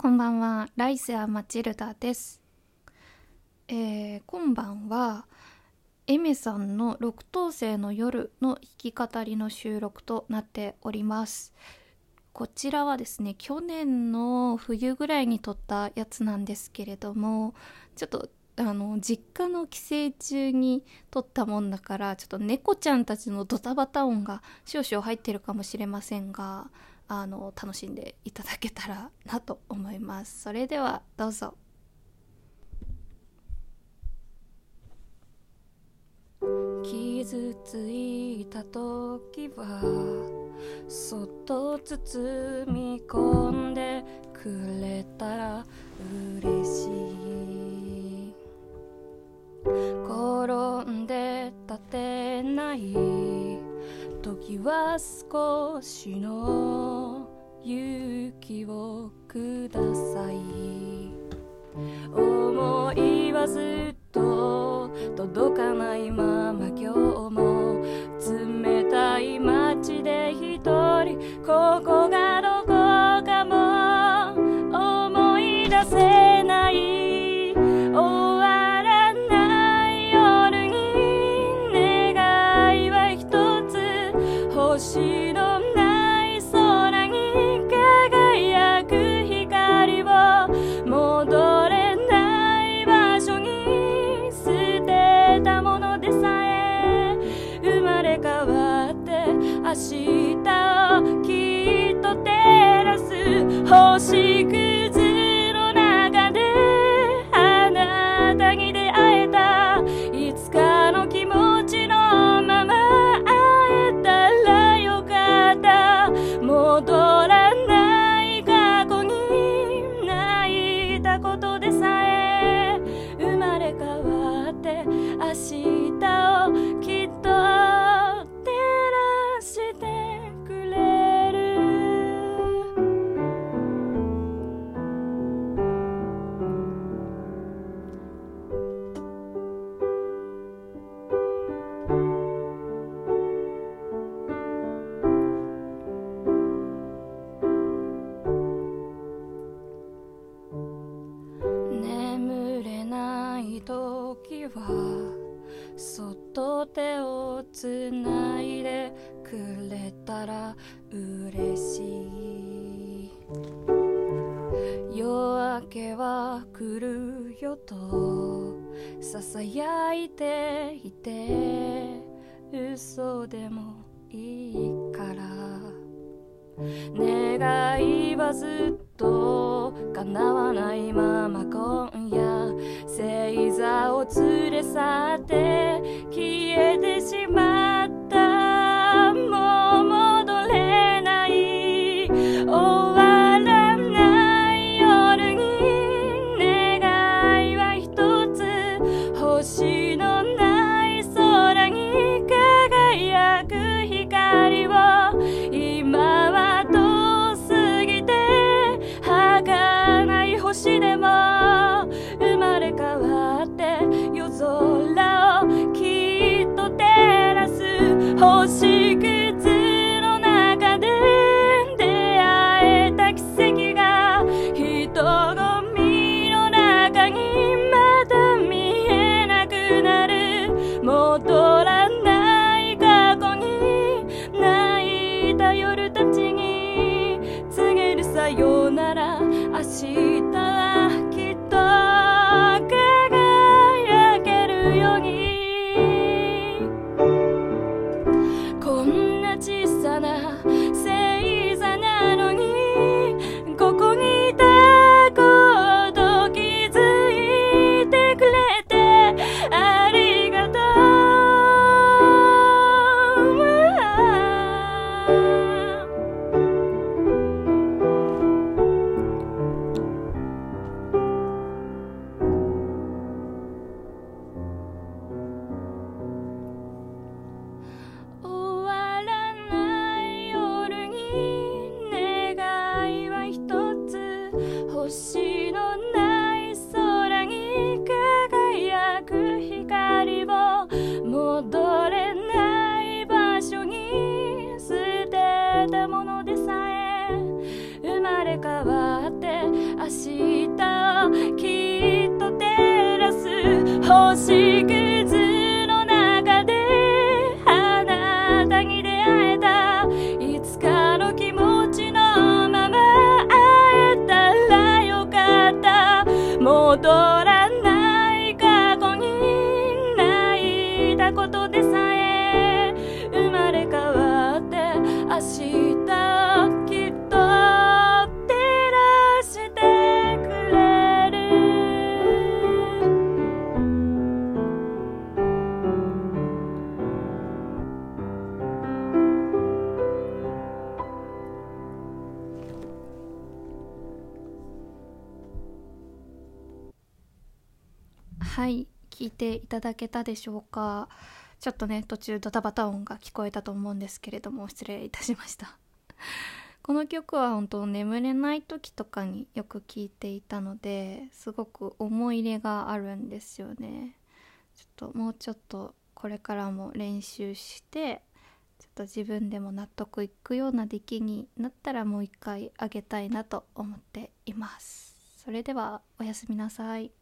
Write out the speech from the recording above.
こんばんは、ライセア・マチルダです。えー今晩は、エメさんの六等星の夜の弾き語りの収録となっております。こちらはですね、去年の冬ぐらいに撮ったやつなんですけれども、ちょっとあの実家の帰省中に撮ったもんだからちょっと猫ちゃんたちのドタバタ音が少々入ってるかもしれませんがあの楽しんでいただけたらなと思います。それではどうぞ。傷ついた時はそっと包み込んでくれたら嬉しい。転んで立てない時は少しのください。思いはずっと届かないまま今日も冷たい街で一人ここがどこかも。思い出せない。終わらない夜に願いは一つ。星のない明日をきっと照らす星屑はそっと手をつないでくれたら嬉しい。夜明けは来るよとささやいていて嘘でもいいから。願いはずっと叶わないまま今夜星座を連れ去って消えてしまうなら明日はきっと輝けるように。こんな小さな星のない空に輝く光を戻れない場所に捨てたものでさえ生まれ変わって明日をきっと照らす星はい聞いていただけたでしょうか。ちょっとね途中ドタバタ音が聞こえたと思うんですけれども失礼いたしました。この曲は本当眠れない時とかによく聴いていたのですごく思い入れがあるんですよね。ちょっともうちょっとこれからも練習してちょっと自分でも納得いくような出来になったらもう一回あげたいなと思っています。それではおやすみなさい。